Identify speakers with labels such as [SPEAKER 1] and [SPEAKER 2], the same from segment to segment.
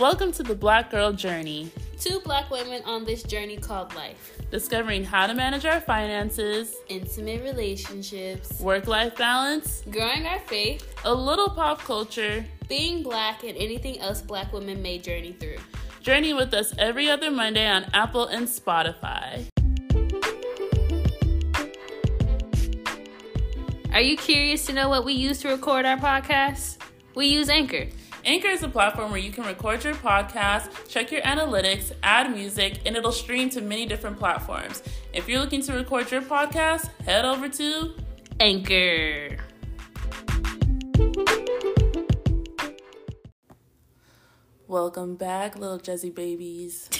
[SPEAKER 1] Welcome to the Black Girl Journey,
[SPEAKER 2] Two black women on this journey called life.
[SPEAKER 1] discovering how to manage our finances,
[SPEAKER 2] Intimate relationships,
[SPEAKER 1] work life balance,
[SPEAKER 2] growing our faith,
[SPEAKER 1] a little pop culture.
[SPEAKER 2] being black, and anything else black women may journey through.
[SPEAKER 1] Journey with us every other Monday on Apple and Spotify.
[SPEAKER 2] Are you curious to know what we use to record our podcast? We use Anchor.
[SPEAKER 1] Anchor is a platform where you can record your podcast, check your analytics, add music, and it'll stream to many different platforms. If you're looking to record your podcast, head over to
[SPEAKER 2] Anchor.
[SPEAKER 1] Welcome back, little Jezzy babies.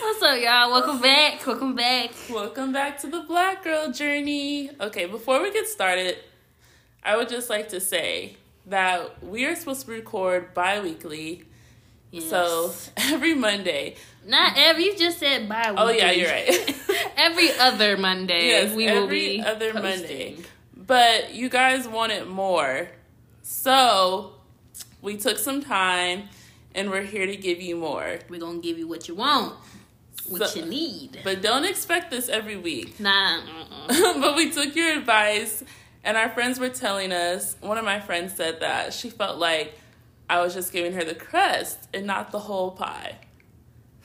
[SPEAKER 2] What's up, y'all? Welcome back. Welcome back.
[SPEAKER 1] Welcome back to the Black Girl Journey. Okay, before we get started, I would just like to say that we are supposed to record bi weekly. So every Monday.
[SPEAKER 2] not every. You just said bi weekly.
[SPEAKER 1] Oh, yeah, you're right.
[SPEAKER 2] every other Monday.
[SPEAKER 1] Yes,
[SPEAKER 2] we
[SPEAKER 1] every
[SPEAKER 2] will be
[SPEAKER 1] other
[SPEAKER 2] posting.
[SPEAKER 1] Monday. But you guys wanted more. So we took some time and we're here to give you more.
[SPEAKER 2] We're gonna give you what you want, what
[SPEAKER 1] So-
[SPEAKER 2] you need.
[SPEAKER 1] But don't expect this every week.
[SPEAKER 2] Nah. uh-uh.
[SPEAKER 1] but we took your advice, and our friends were telling us. One of my friends said that she felt like I was just giving her the crust and not the whole pie.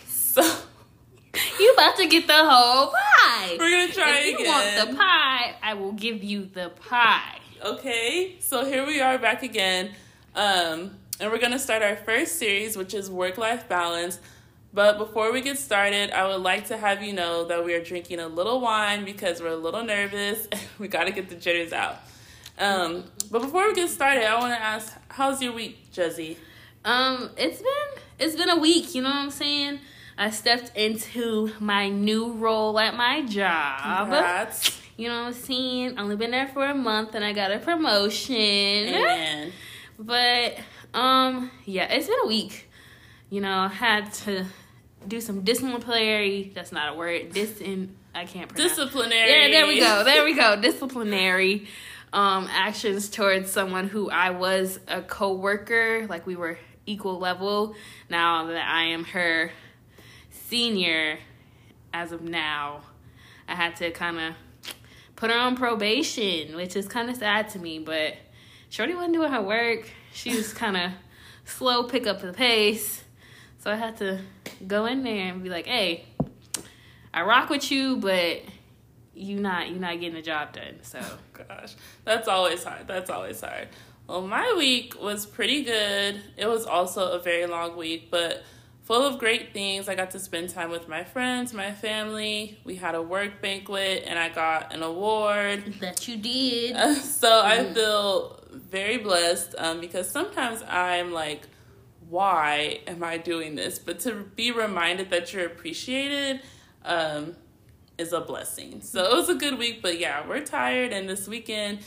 [SPEAKER 1] So
[SPEAKER 2] You about to get the whole pie.
[SPEAKER 1] we're gonna try
[SPEAKER 2] if you want the pie, I will give you the pie.
[SPEAKER 1] okay, so here we are back again, um, and we're gonna start our first series, which is work-life balance. But before we get started, I would like to have you know that we are drinking a little wine because we're a little nervous. we got to get the jitters out. Um, but before we get started, I want to ask, how's your week, Jezzy?
[SPEAKER 2] Um, it's been it's been a week, you know what I'm saying? I stepped into my new role at my job.
[SPEAKER 1] Congrats.
[SPEAKER 2] You know what I'm saying? Only been there for a month and I got a promotion.
[SPEAKER 1] Amen.
[SPEAKER 2] But um yeah, it's been a week. You know, I had to do some disciplinary that's not a word. Disin. I can't pronounce
[SPEAKER 1] Disciplinary.
[SPEAKER 2] Yeah, there we go. There we go. Disciplinary um actions towards someone who I was a co-worker, like we were equal level. Now that I am her senior as of now, I had to kind of put her on probation, which is kind of sad to me, but Shorty wasn't doing her work. She was kind of slow pick up the pace. So I had to go in there and be like, "Hey, I rock with you, but you not you not getting the job done." So
[SPEAKER 1] Gosh, that's always hard. That's always hard. Well, my week was pretty good. It was also a very long week, but full of great things. I got to spend time with my friends, my family. We had a work banquet, and I got an award.
[SPEAKER 2] that you did.
[SPEAKER 1] so I feel very blessed um, because sometimes I'm like, why am I doing this? But to be reminded that you're appreciated um, is a blessing. So it was a good week, but yeah, we're tired, and this weekend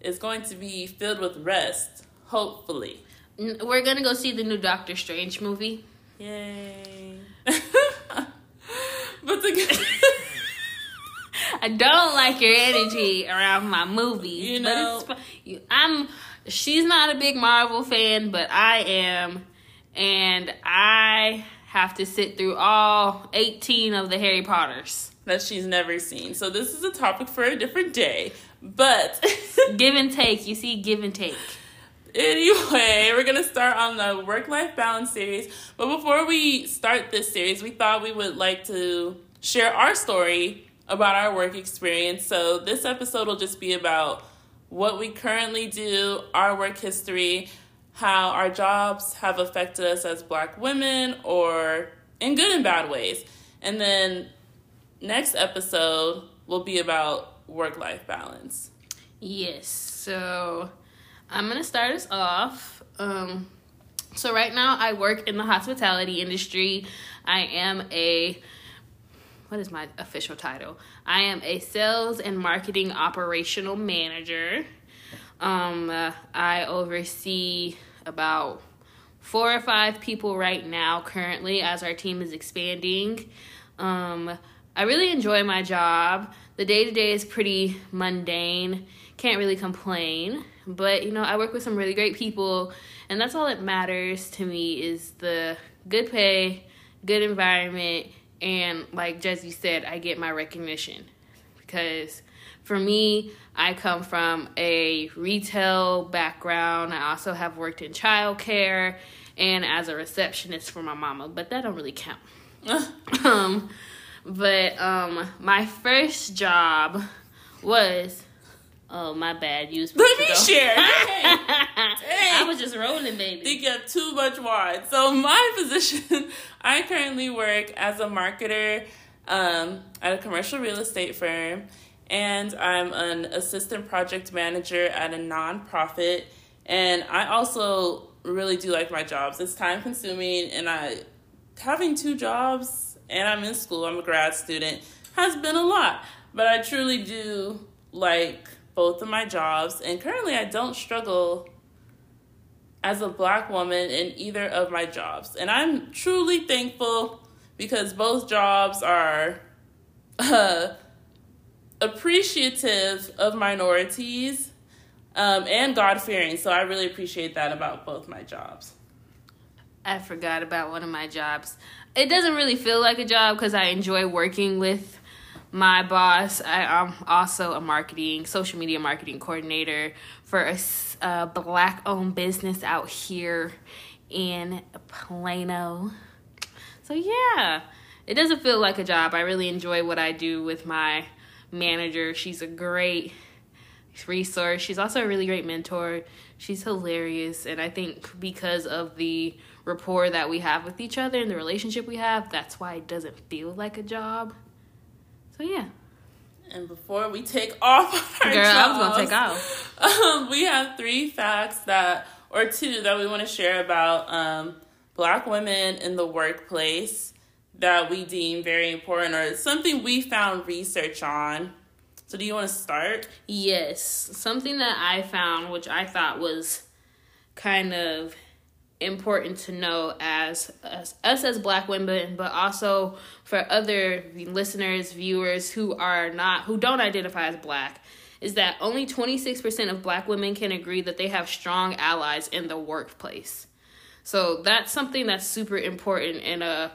[SPEAKER 1] is going to be filled with rest, hopefully.
[SPEAKER 2] We're gonna go see the new Doctor Strange movie.
[SPEAKER 1] Yay. but to
[SPEAKER 2] I don't like your energy around my movies.
[SPEAKER 1] You
[SPEAKER 2] but
[SPEAKER 1] know-
[SPEAKER 2] it's, I'm. She's not a big Marvel fan, but I am, and I have to sit through all 18 of the Harry Potters.
[SPEAKER 1] that she's never seen. So this is a topic for a different day. But
[SPEAKER 2] give and take. You see, give and take.
[SPEAKER 1] Anyway, we're gonna start on the work life balance series. But before we start this series, we thought we would like to share our story about our work experience. So this episode will just be about what we currently do, our work history, how our jobs have affected us as black women, or in good and bad ways. And then next episode will be about work life balance.
[SPEAKER 2] Yes. So I'm gonna start us off. Um, so right now I work in the hospitality industry. I am a what is my official title? I am a sales and marketing operational manager. Um, I oversee about four or five people right now currently as our team is expanding. Um, I really enjoy my job. The day to day is pretty mundane. can't really complain. But you know, I work with some really great people, and that's all that matters to me is the good pay, good environment, and like Jesse said, I get my recognition because for me, I come from a retail background. I also have worked in childcare and as a receptionist for my mama, but that don't really count. um, but um, my first job was. Oh my bad. You
[SPEAKER 1] Let me share. Dang.
[SPEAKER 2] I was just rolling, baby.
[SPEAKER 1] Think you too much wine. So my position, I currently work as a marketer um, at a commercial real estate firm, and I'm an assistant project manager at a nonprofit. And I also really do like my jobs. It's time consuming, and I having two jobs and I'm in school. I'm a grad student has been a lot, but I truly do like both of my jobs, and currently I don't struggle as a black woman in either of my jobs. And I'm truly thankful because both jobs are uh, appreciative of minorities um, and God fearing. So I really appreciate that about both my jobs.
[SPEAKER 2] I forgot about one of my jobs. It doesn't really feel like a job because I enjoy working with my boss. I, am also a marketing, social media marketing coordinator for a, a black owned business out here in Plano. So, yeah, it doesn't feel like a job. I really enjoy what I do with my manager. She's a great resource. She's also a really great mentor. She's hilarious. And I think because of the rapport that we have with each other and the relationship we have, that's why it doesn't feel like a job. So yeah.
[SPEAKER 1] And before we take off our
[SPEAKER 2] Girl,
[SPEAKER 1] jobs,
[SPEAKER 2] I was gonna take off.
[SPEAKER 1] Um, we have three facts that, or two, that we want to share about um, Black women in the workplace that we deem very important, or something we found research on. So, do you want to start?
[SPEAKER 2] Yes, something that I found, which I thought was kind of important to know as us, us as black women but also for other listeners viewers who are not who don't identify as black is that only 26% of black women can agree that they have strong allies in the workplace so that's something that's super important in a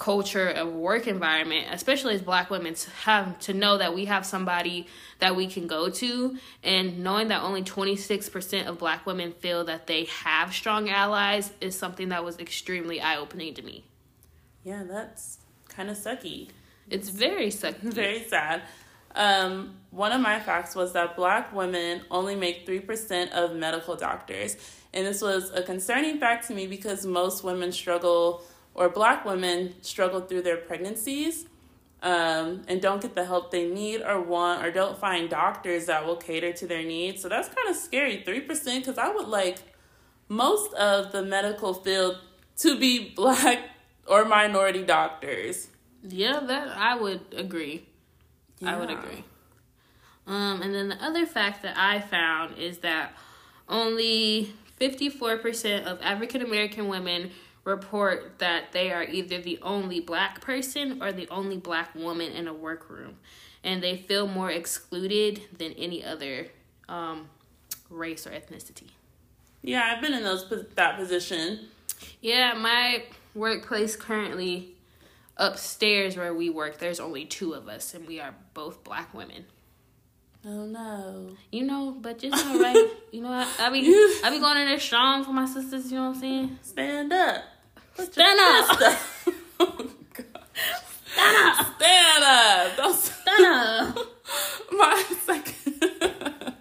[SPEAKER 2] culture of work environment especially as black women to have to know that we have somebody that we can go to. And knowing that only 26% of black women feel that they have strong allies is something that was extremely eye-opening to me.
[SPEAKER 1] Yeah that's kind of sucky.
[SPEAKER 2] It's very sucky.
[SPEAKER 1] Very sad. Um, one of my facts was that black women only make 3% of medical doctors. And this was a concerning fact to me because most women struggle or black women struggle through their pregnancies um, and don't get the help they need or want or don't find doctors that will cater to their needs. So that's kind of scary. 3% because I would like most of the medical field to be black or minority doctors.
[SPEAKER 2] Yeah, that I would agree. Yeah. I would agree. Um, and then the other fact that I found is that only 54% of African American women report that they are either the only black person or the only black woman in a workroom. And they feel more excluded than any other um, race or ethnicity.
[SPEAKER 1] Yeah i've been in those that position.
[SPEAKER 2] Yeah my workplace currently upstairs where we work there's only two of us and we are both black women
[SPEAKER 1] Oh no.
[SPEAKER 2] You know, but just know, right? you know, I, I be I be going in there strong for my sisters. You know what I'm saying?
[SPEAKER 1] Stand up.
[SPEAKER 2] Stand up.
[SPEAKER 1] oh, Stand up. Stand up. Don't
[SPEAKER 2] stand up.
[SPEAKER 1] my second,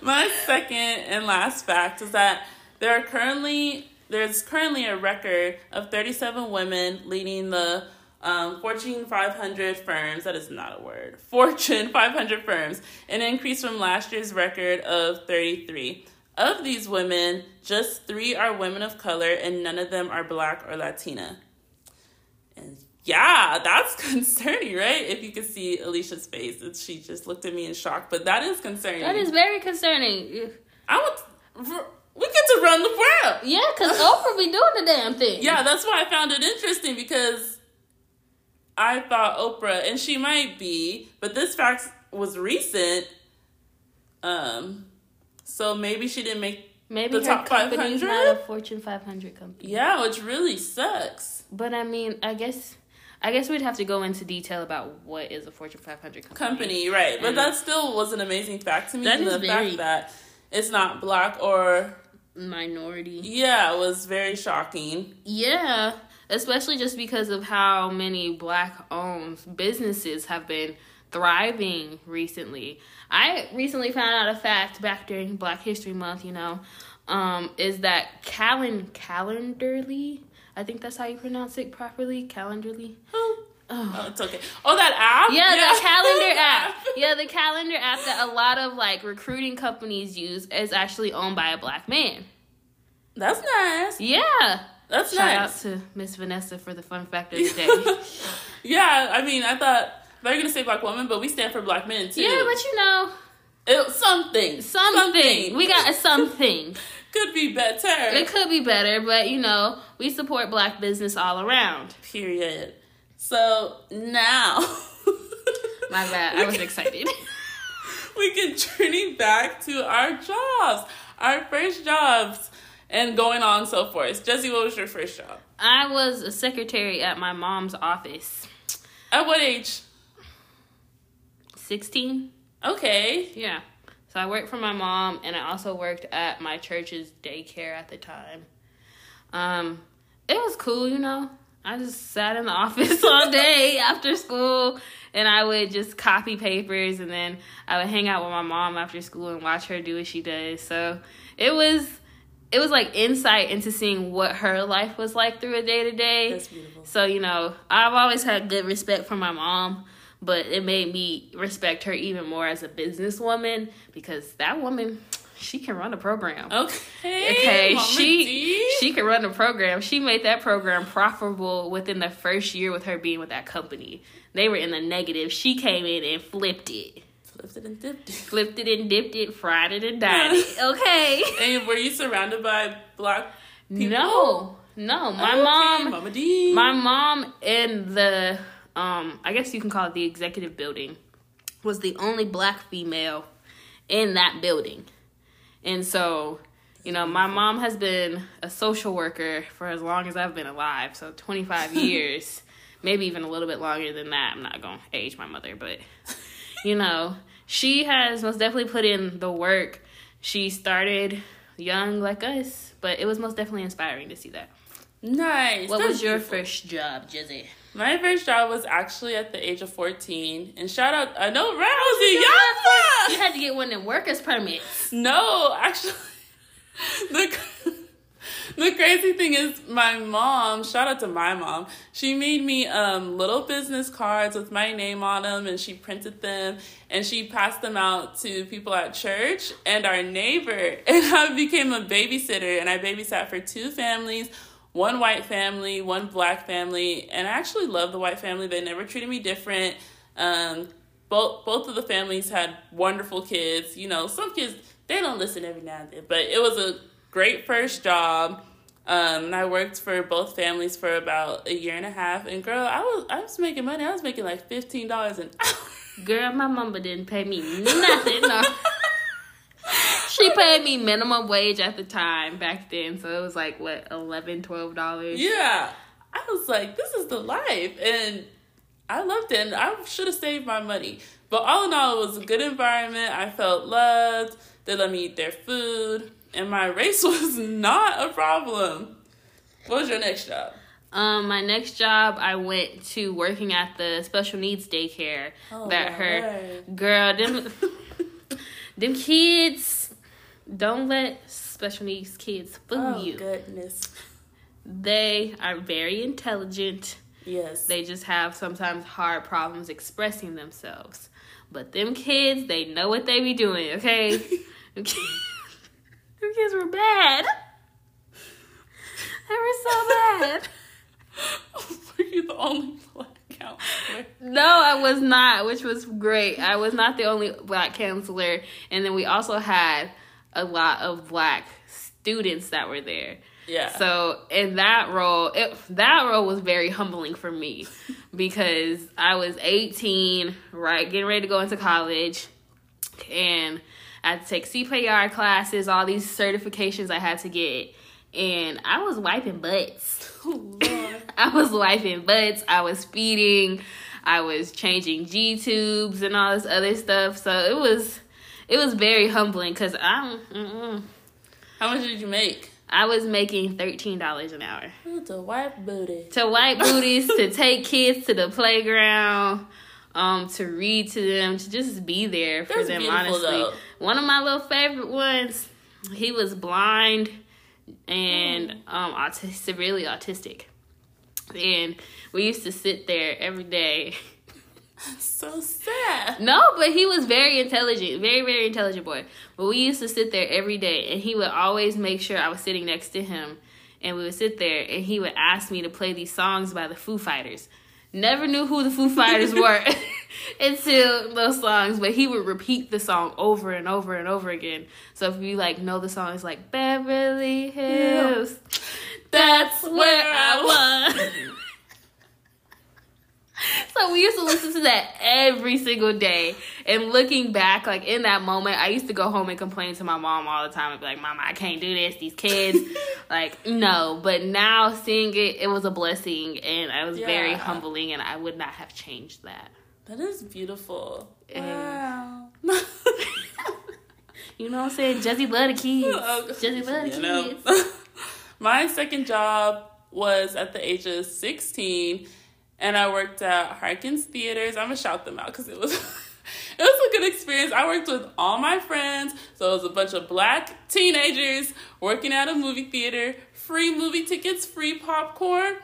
[SPEAKER 1] my second and last fact is that there are currently there's currently a record of 37 women leading the um, Fortune 500 firms, that is not a word, Fortune 500 firms, an increase from last year's record of 33. Of these women, just three are women of color and none of them are black or Latina. And yeah, that's concerning, right? If you could see Alicia's face, she just looked at me in shock, but that is concerning.
[SPEAKER 2] That is very concerning.
[SPEAKER 1] I would. We get to run the world.
[SPEAKER 2] Yeah, because Oprah be doing the damn thing.
[SPEAKER 1] Yeah, that's why I found it interesting because I thought Oprah, and she might be, but this fact was recent. Um, so maybe she didn't make
[SPEAKER 2] Maybe
[SPEAKER 1] The top 500?
[SPEAKER 2] not a Fortune 500 company.
[SPEAKER 1] yeah, which really sucks.
[SPEAKER 2] But I mean, I guess, I guess we'd have to go into detail about what is a Fortune 500 company.
[SPEAKER 1] Company, right? But that still was an amazing fact to me.
[SPEAKER 2] That
[SPEAKER 1] and
[SPEAKER 2] is
[SPEAKER 1] the
[SPEAKER 2] very-
[SPEAKER 1] fact that it's not black or
[SPEAKER 2] Minority.
[SPEAKER 1] yeah it was very shocking.
[SPEAKER 2] Yeah, especially just because of how many black owned businesses have been thriving recently. I recently found out a fact back during Black History Month, you know, um, is that Calen Calendarly, I think that's how you pronounce it properly, Calendarly.
[SPEAKER 1] Oh,
[SPEAKER 2] Oh.
[SPEAKER 1] it's okay. Oh, that app.
[SPEAKER 2] Yeah, the calendar app. Yeah, the calendar app that a lot of like recruiting companies use is actually owned by a black man.
[SPEAKER 1] That's nice.
[SPEAKER 2] Yeah.
[SPEAKER 1] That's
[SPEAKER 2] Shout
[SPEAKER 1] nice.
[SPEAKER 2] out to Miss Vanessa for the fun fact of the day.
[SPEAKER 1] yeah, I mean, I thought they're gonna say black woman, but we stand for black men too.
[SPEAKER 2] Yeah, but you know,
[SPEAKER 1] It- something,
[SPEAKER 2] something. We got a something.
[SPEAKER 1] could be better.
[SPEAKER 2] It could be better, but you know, we support black business all around.
[SPEAKER 1] Period. So now,
[SPEAKER 2] My bad. I was excited.
[SPEAKER 1] we can journey back to our jobs, our first jobs, and going on and so forth. Jesse, what was your first job?
[SPEAKER 2] I was a secretary at my mom's office.
[SPEAKER 1] At what age?
[SPEAKER 2] 16?
[SPEAKER 1] Okay.
[SPEAKER 2] Yeah. So I worked for my mom and I also worked at my church's daycare at the time. Um it was cool, you know. I just sat in the office all day after school and I would just copy papers and then I would hang out with my mom after school and watch her do what she does. So it was it was like insight into seeing what her life was like through a day to day.
[SPEAKER 1] That's beautiful.
[SPEAKER 2] So, you know, I've always had good respect for my mom, but it made me respect her even more as a businesswoman because that woman, she can run a program.
[SPEAKER 1] Okay.
[SPEAKER 2] Okay,
[SPEAKER 1] Mama
[SPEAKER 2] she
[SPEAKER 1] D.
[SPEAKER 2] she can run a program. She made that program profitable within the first year with her being with that company. They were in the negative. She came in and flipped it.
[SPEAKER 1] Flipped it and dipped it.
[SPEAKER 2] Flipped it and dipped it, fried it and dyed it. Okay.
[SPEAKER 1] And were you surrounded by black people?
[SPEAKER 2] No. No. My
[SPEAKER 1] Okay,
[SPEAKER 2] mom
[SPEAKER 1] Mama D.
[SPEAKER 2] My mom in the um I guess you can call it the executive building was the only black female in that building. And so, you know, my mom has been a social worker for as long as I've been alive, so 25 years, maybe even a little bit longer than that. I'm not going to age my mother, but you know, she has most definitely put in the work. She started young like us, but it was most definitely inspiring to see that.
[SPEAKER 1] Nice.
[SPEAKER 2] What
[SPEAKER 1] That's
[SPEAKER 2] was your
[SPEAKER 1] beautiful.
[SPEAKER 2] first job, Jizzy?
[SPEAKER 1] My first job was actually at the age of 14. And shout out, I know Rousey, y'all.
[SPEAKER 2] Oh, you had to get one of them workers permits.
[SPEAKER 1] No, actually, the the crazy thing is, my mom. Shout out to my mom. She made me um little business cards with my name on them, and she printed them, and she passed them out to people at church and our neighbor. And I became a babysitter, and I babysat for two families. One white family, one black family, and I actually love the white family. They never treated me different. Um, both both of the families had wonderful kids. You know, some kids they don't listen every now and then, but it was a great first job. Um, and I worked for both families for about a year and a half. And girl, I was I was making money. I was making like fifteen dollars an hour.
[SPEAKER 2] Girl, my mama didn't pay me nothing. No. she paid me minimum wage at the time back then, so it was like what eleven, twelve dollars.
[SPEAKER 1] Yeah, I was like, this is the life, and I loved it. And I should have saved my money, but all in all, it was a good environment. I felt loved. They let me eat their food, and my race was not a problem. What was your next job?
[SPEAKER 2] Um, my next job, I went to working at the special needs daycare.
[SPEAKER 1] Oh,
[SPEAKER 2] that her
[SPEAKER 1] word.
[SPEAKER 2] girl, them, them kids. Don't let special needs kids fool
[SPEAKER 1] Oh
[SPEAKER 2] you.
[SPEAKER 1] goodness,
[SPEAKER 2] They are very intelligent.
[SPEAKER 1] yes.
[SPEAKER 2] They just have sometimes hard problems expressing themselves. But them kids, they know what they be doing, okay? okay? them, kids, were bad. They were so bad.
[SPEAKER 1] Were you the only black counselor?
[SPEAKER 2] No, I was not, which was great. I was not the only black counselor. And then we also had a lot of black students that were there.
[SPEAKER 1] Yeah.
[SPEAKER 2] So in that role, it, that role was very humbling for me because I was 18, right, getting ready to go into college, and I had to take CPR classes, all these certifications I had to get. And I was wiping butts.
[SPEAKER 1] Oh,
[SPEAKER 2] I was wiping butts. I was feeding. I was changing G tubes and all this other stuff. So it was, it was very humbling because I'm, mm-mm.
[SPEAKER 1] How much did you make?
[SPEAKER 2] I was making thirteen dollars an hour
[SPEAKER 1] To wipe booty.
[SPEAKER 2] to wipe booties, to take kids to the playground, um, to read to them, to just be there for
[SPEAKER 1] That's
[SPEAKER 2] them. honestly,
[SPEAKER 1] though.
[SPEAKER 2] one of my little favorite ones. He was blind and um, auti- severely autistic, and we used to sit there every day.
[SPEAKER 1] So sad.
[SPEAKER 2] No, but he was very intelligent, very very intelligent boy. But we used to sit there every day, and he would always make sure I was sitting next to him, and we would sit there, and he would ask me to play these songs by the Foo Fighters. Never knew who the Foo Fighters were until those songs, but he would repeat the song over and over and over again. So if you like know the song, it's like Beverly Hills. That's where I was. So we used to listen to that every single day. And looking back, like in that moment, I used to go home and complain to my mom all the time and be like, Mama, I can't do this, these kids. like, no. But now seeing it, it was a blessing and I was very humbling and I would not have changed that.
[SPEAKER 1] That is beautiful.
[SPEAKER 2] Yeah.
[SPEAKER 1] Wow.
[SPEAKER 2] You know what I'm saying? Jesse love the kids.
[SPEAKER 1] Oh,
[SPEAKER 2] Jesse love the
[SPEAKER 1] you know.
[SPEAKER 2] kids.
[SPEAKER 1] My second job was at the age of 16, and I worked at Harkins Theaters. I'm gonna shout them out because it was it was a good experience. I worked with all my friends, so it was a bunch of black teenagers working at a movie theater, free movie tickets, free popcorn,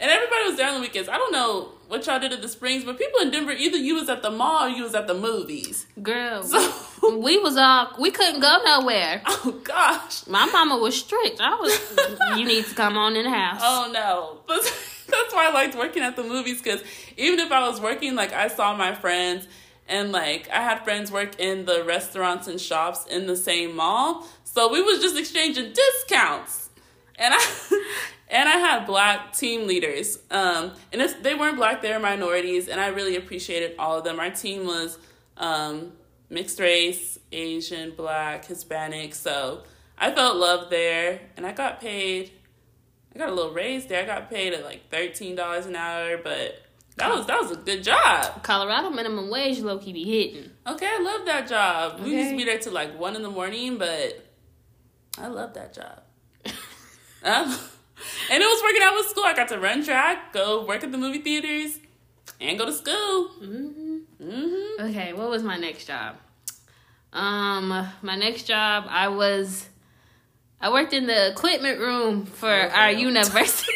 [SPEAKER 1] and everybody was there on the weekends. I don't know what y'all did at the Springs, but people in Denver, either you was at the mall or you was at the movies.
[SPEAKER 2] Girl,
[SPEAKER 1] So,
[SPEAKER 2] we was all, we couldn't go nowhere.
[SPEAKER 1] oh gosh.
[SPEAKER 2] My mama was strict. I was, you need to come on in the house.
[SPEAKER 1] Oh no. That's, that's why I liked working at the movies because even if I was working, like I saw my friends and like I had friends work in the restaurants and shops in the same mall. So we was just exchanging discounts. And I and I had black team leaders. Um and if they weren't black, they were minorities and I really appreciated all of them. Our team was um mixed race, Asian, black, Hispanic. So I felt loved there and I got paid I got a little raise there. I got paid at like thirteen dollars an hour, but that was that was a good job.
[SPEAKER 2] Colorado minimum wage low key be hitting.
[SPEAKER 1] Okay, I love that job. We used to be there till like one in the morning, but I love that job. Um, and it was working out with school. I got to run track, go work at the movie theaters, and go to school.
[SPEAKER 2] hmm
[SPEAKER 1] hmm
[SPEAKER 2] Okay, what was my next job? Um, my next job, I was, I worked in the equipment room for our university.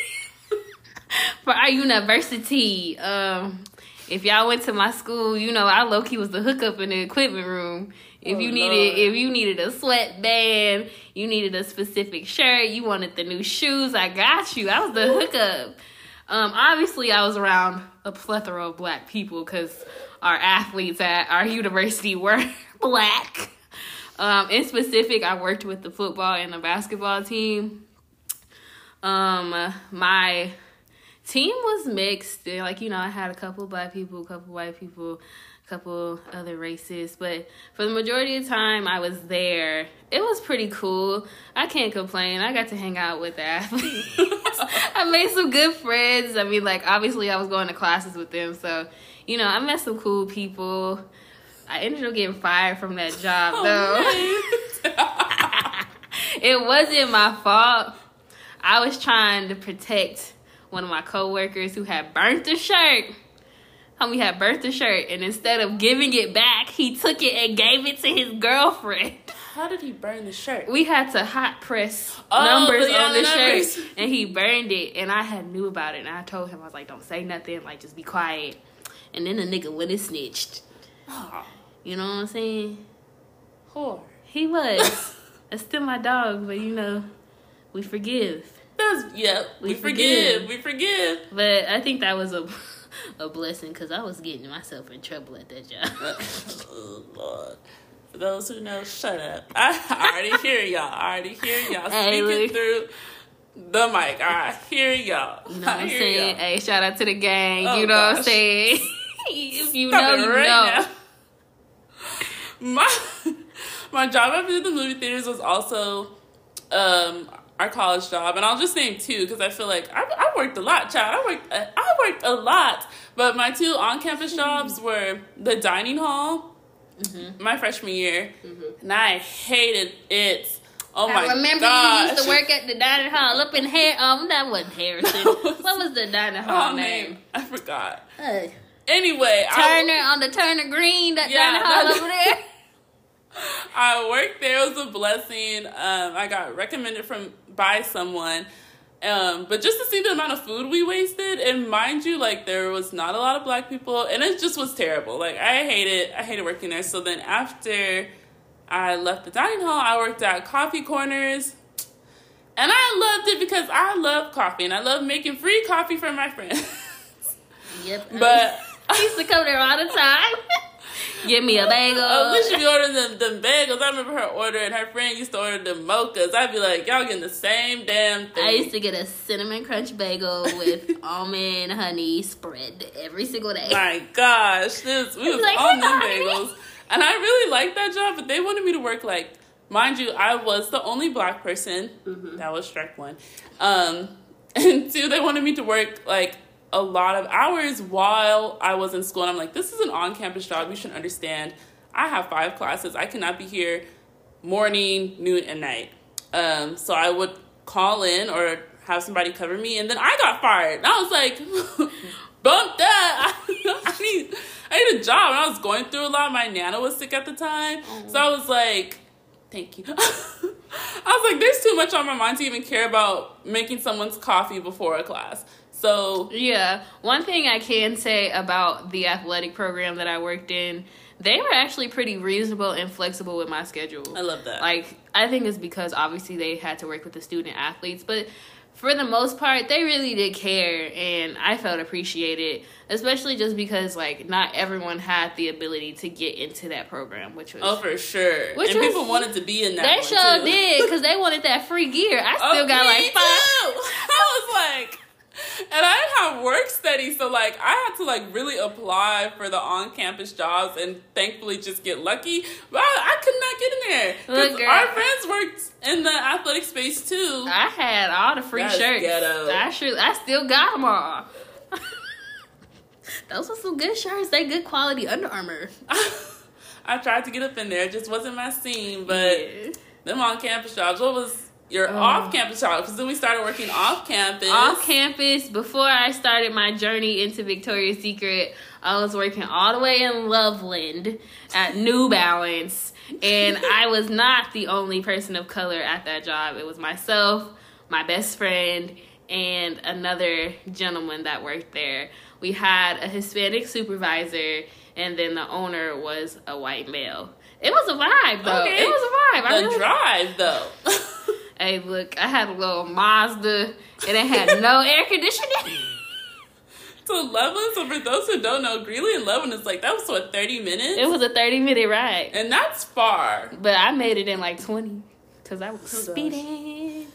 [SPEAKER 2] for our university. Um, if y'all went to my school, you know I low key was the hookup in the equipment room. If
[SPEAKER 1] Oh,
[SPEAKER 2] you needed,
[SPEAKER 1] Lord.
[SPEAKER 2] if you needed a sweatband, you needed a specific shirt, you wanted the new shoes, I got you. I was the hookup. Um, obviously, I was around a plethora of black people because our athletes at our university were black. Um, in specific, I worked with the football and the basketball team. Um, my team was mixed. Like you know, I had a couple black people, a couple white people, a couple other races, but for the majority of the time I was there. It was pretty cool. I can't complain. I got to hang out with the athletes. I made some good friends. I mean, like obviously I was going to classes with them, so you know I met some cool people. I ended up getting fired from that job oh, though. it wasn't my fault. I was trying to protect one of my coworkers who had burnt the shirt. Homie had burnt the shirt, and instead of giving it back, he took it and gave it to his girlfriend.
[SPEAKER 1] How did he burn the shirt?
[SPEAKER 2] We had to hot press
[SPEAKER 1] Oh,
[SPEAKER 2] numbers on the
[SPEAKER 1] the numbers.
[SPEAKER 2] shirt, and he burned it. And I had knew about it, and I told him I was like, "Don't say nothing, like just be quiet." And then the nigga went and snitched.
[SPEAKER 1] Oh,
[SPEAKER 2] You know what I'm saying?
[SPEAKER 1] whore.
[SPEAKER 2] He was. That's still my dog, but you know, we forgive.
[SPEAKER 1] That's yep. We,
[SPEAKER 2] We
[SPEAKER 1] forgive.
[SPEAKER 2] forgive.
[SPEAKER 1] We forgive.
[SPEAKER 2] But I think that was a a blessing because I was getting myself in trouble at that job.
[SPEAKER 1] oh, Lord. For those who know, shut up. I, already hear y'all. I already hear y'all
[SPEAKER 2] Hey,
[SPEAKER 1] speaking
[SPEAKER 2] look.
[SPEAKER 1] through the mic. I hear y'all.
[SPEAKER 2] You know what I'm saying?
[SPEAKER 1] y'all.
[SPEAKER 2] Hey, shout out to the gang.
[SPEAKER 1] Oh,
[SPEAKER 2] you know what I'm saying? If you
[SPEAKER 1] Stop
[SPEAKER 2] know, you
[SPEAKER 1] right
[SPEAKER 2] know.
[SPEAKER 1] now. My my job after the movie theaters was also um, our college job, and I'll just name two because I feel like I, I worked a lot, child. I worked uh, I worked a lot, but my two on campus jobs were the dining hall. Mm-hmm. My freshman year, mm-hmm. and I hated it. Oh my
[SPEAKER 2] I remember
[SPEAKER 1] gosh.
[SPEAKER 2] you used to work at the dining hall up in Har. Um, that wasn't Harrison. what was the dining hall
[SPEAKER 1] Oh,
[SPEAKER 2] name?
[SPEAKER 1] name. I forgot.
[SPEAKER 2] Uh,
[SPEAKER 1] Anyway,
[SPEAKER 2] Turner
[SPEAKER 1] I,
[SPEAKER 2] on the Turner Green. That
[SPEAKER 1] Yeah,
[SPEAKER 2] dining hall over there.
[SPEAKER 1] I worked there. It was a blessing. Um, I got recommended from by someone. Um, but just to see the amount of food we wasted, and mind you, like there was not a lot of black people, and it just was terrible. Like I hated, I hated working there. So then after I left the dining hall, I worked at Coffee Corners, and I loved it because I love coffee and I love making free coffee for my friends.
[SPEAKER 2] Yep.
[SPEAKER 1] but
[SPEAKER 2] I used to come there all the time. Give me a bagel.
[SPEAKER 1] Oh, we should be ordering them, them bagels. I remember her ordering. Her friend used to order them mochas. I'd be like, y'all getting the same damn thing.
[SPEAKER 2] I used to get a cinnamon crunch bagel with almond honey spread every single day.
[SPEAKER 1] My gosh, this we was
[SPEAKER 2] like,
[SPEAKER 1] on them bagels, and I really liked that job. But they wanted me to work like, mind you, I was the only black person.
[SPEAKER 2] Mm-hmm.
[SPEAKER 1] That was strike one, um, and two, they wanted me to work like a lot of hours while I was in school. And I'm like, this is an on-campus job. You should understand. I have five classes. I cannot be here morning, noon, and night. Um, so I would call in or have somebody cover me, and then I got fired. And I was like, bump that. I need, I need a job. And I was going through a lot. My nana was sick at the time, so I was like, thank you. I was like, there's too much on my mind to even care about making someone's coffee before a class. So
[SPEAKER 2] Yeah, one thing I can say about the athletic program that I worked in, they were actually pretty reasonable and flexible with my schedule.
[SPEAKER 1] I love that.
[SPEAKER 2] Like, I think it's because obviously they had to work with the student athletes, but for the most part, they really did care, and I felt appreciated, especially just because like not everyone had the ability to get into that program, which was
[SPEAKER 1] oh, for sure.
[SPEAKER 2] Which
[SPEAKER 1] and
[SPEAKER 2] was-
[SPEAKER 1] people wanted to be in that.
[SPEAKER 2] they sure
[SPEAKER 1] too.
[SPEAKER 2] did because they wanted that free gear. I oh, still
[SPEAKER 1] Oh,
[SPEAKER 2] got like five.
[SPEAKER 1] too. I was like, and I didn't have work study, so like I had to like really apply for the on-campus jobs, and thankfully just get lucky. But I, I could not get in there. 'Cause
[SPEAKER 2] Look, girl.
[SPEAKER 1] our friends worked in the athletic space too.
[SPEAKER 2] I had all the free
[SPEAKER 1] That's
[SPEAKER 2] shirts.
[SPEAKER 1] ghetto.
[SPEAKER 2] I sure, I still got them all. Those were some good shirts. They good quality Under Armour.
[SPEAKER 1] I tried to get up in there, it just wasn't my scene. But
[SPEAKER 2] Yeah.
[SPEAKER 1] them on-campus jobs. What was your
[SPEAKER 2] Oh.
[SPEAKER 1] off-campus job? Because then we started working off-campus.
[SPEAKER 2] off campus, before I started my journey into Victoria's Secret, I was working all the way in Loveland at New Balance, and I was not the only person of color at that job. It was myself, my best friend, and another gentleman that worked there. We had a Hispanic supervisor, and then the owner was a white male. It was a vibe, though.
[SPEAKER 1] Okay.
[SPEAKER 2] It was a vibe. I
[SPEAKER 1] the
[SPEAKER 2] really-
[SPEAKER 1] drive though.
[SPEAKER 2] Hey, look, I had a little Mazda, and it had no air conditioning.
[SPEAKER 1] So Loveland, so for those who don't know, Greeley and Loveland is like that was what thirty minutes,
[SPEAKER 2] It was a 30 minute ride.
[SPEAKER 1] and that's far.
[SPEAKER 2] But I made it in like 20 because I was
[SPEAKER 1] Oh, gosh.
[SPEAKER 2] speeding.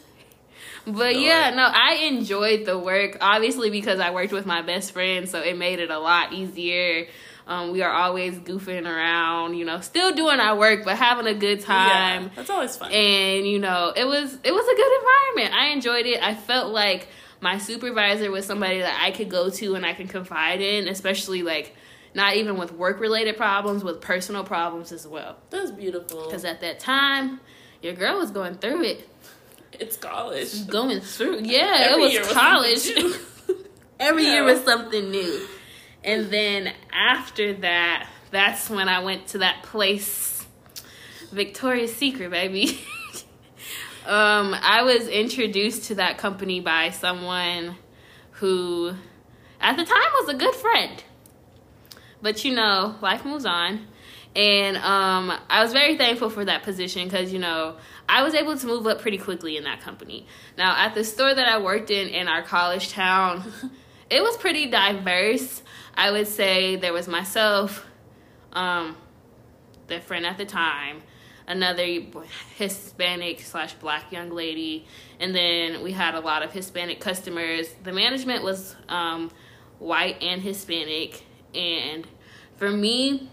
[SPEAKER 2] But yeah, no, I enjoyed the work. Obviously, because I worked with my best friend, so it made it a lot easier. Um, we are always goofing around, you know, still doing our work, but having a good time.
[SPEAKER 1] yeah, that's always fun.
[SPEAKER 2] and you know it was it was a good environment i enjoyed it i felt like my supervisor was somebody that i could go to and i can confide in especially like not even with work related problems with personal problems as well
[SPEAKER 1] that's beautiful.
[SPEAKER 2] because at that time your girl was going through it
[SPEAKER 1] It's college.
[SPEAKER 2] going through yeah
[SPEAKER 1] Every
[SPEAKER 2] it was college every year was something new and then after that that's when i went to that place victoria's secret baby. Um i was introduced to that company by someone who at the time was a good friend. But you know life moves on. And um, i was very thankful for that position because you know i was able to move up pretty quickly in that company. Now at the store that i worked in in our college town it was pretty diverse i would say there was myself um, the friend at the time another hispanic slash black young lady and then we had a lot of hispanic customers the management was um, white and hispanic and for me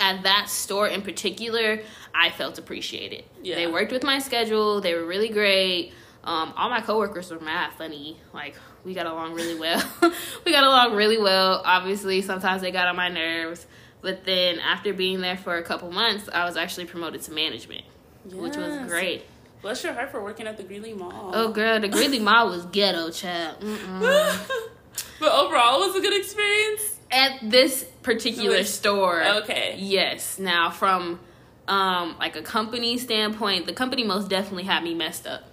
[SPEAKER 2] at that store in particular, I felt appreciated.
[SPEAKER 1] Yeah.
[SPEAKER 2] They worked with my schedule. They were really great. Um, all my coworkers were mad funny. Like we got along really well. we got along really well. Obviously, sometimes they got on my nerves, but then after being there for a couple months, I was actually promoted to management, which was great.
[SPEAKER 1] Bless your heart for working at the Greeley Mall.
[SPEAKER 2] Oh, girl, the Greeley Mall was ghetto, child.
[SPEAKER 1] But overall, it was a good experience.
[SPEAKER 2] At this particular store,
[SPEAKER 1] Okay.
[SPEAKER 2] Yes. Now, from um, like a company standpoint, the company most definitely had me messed up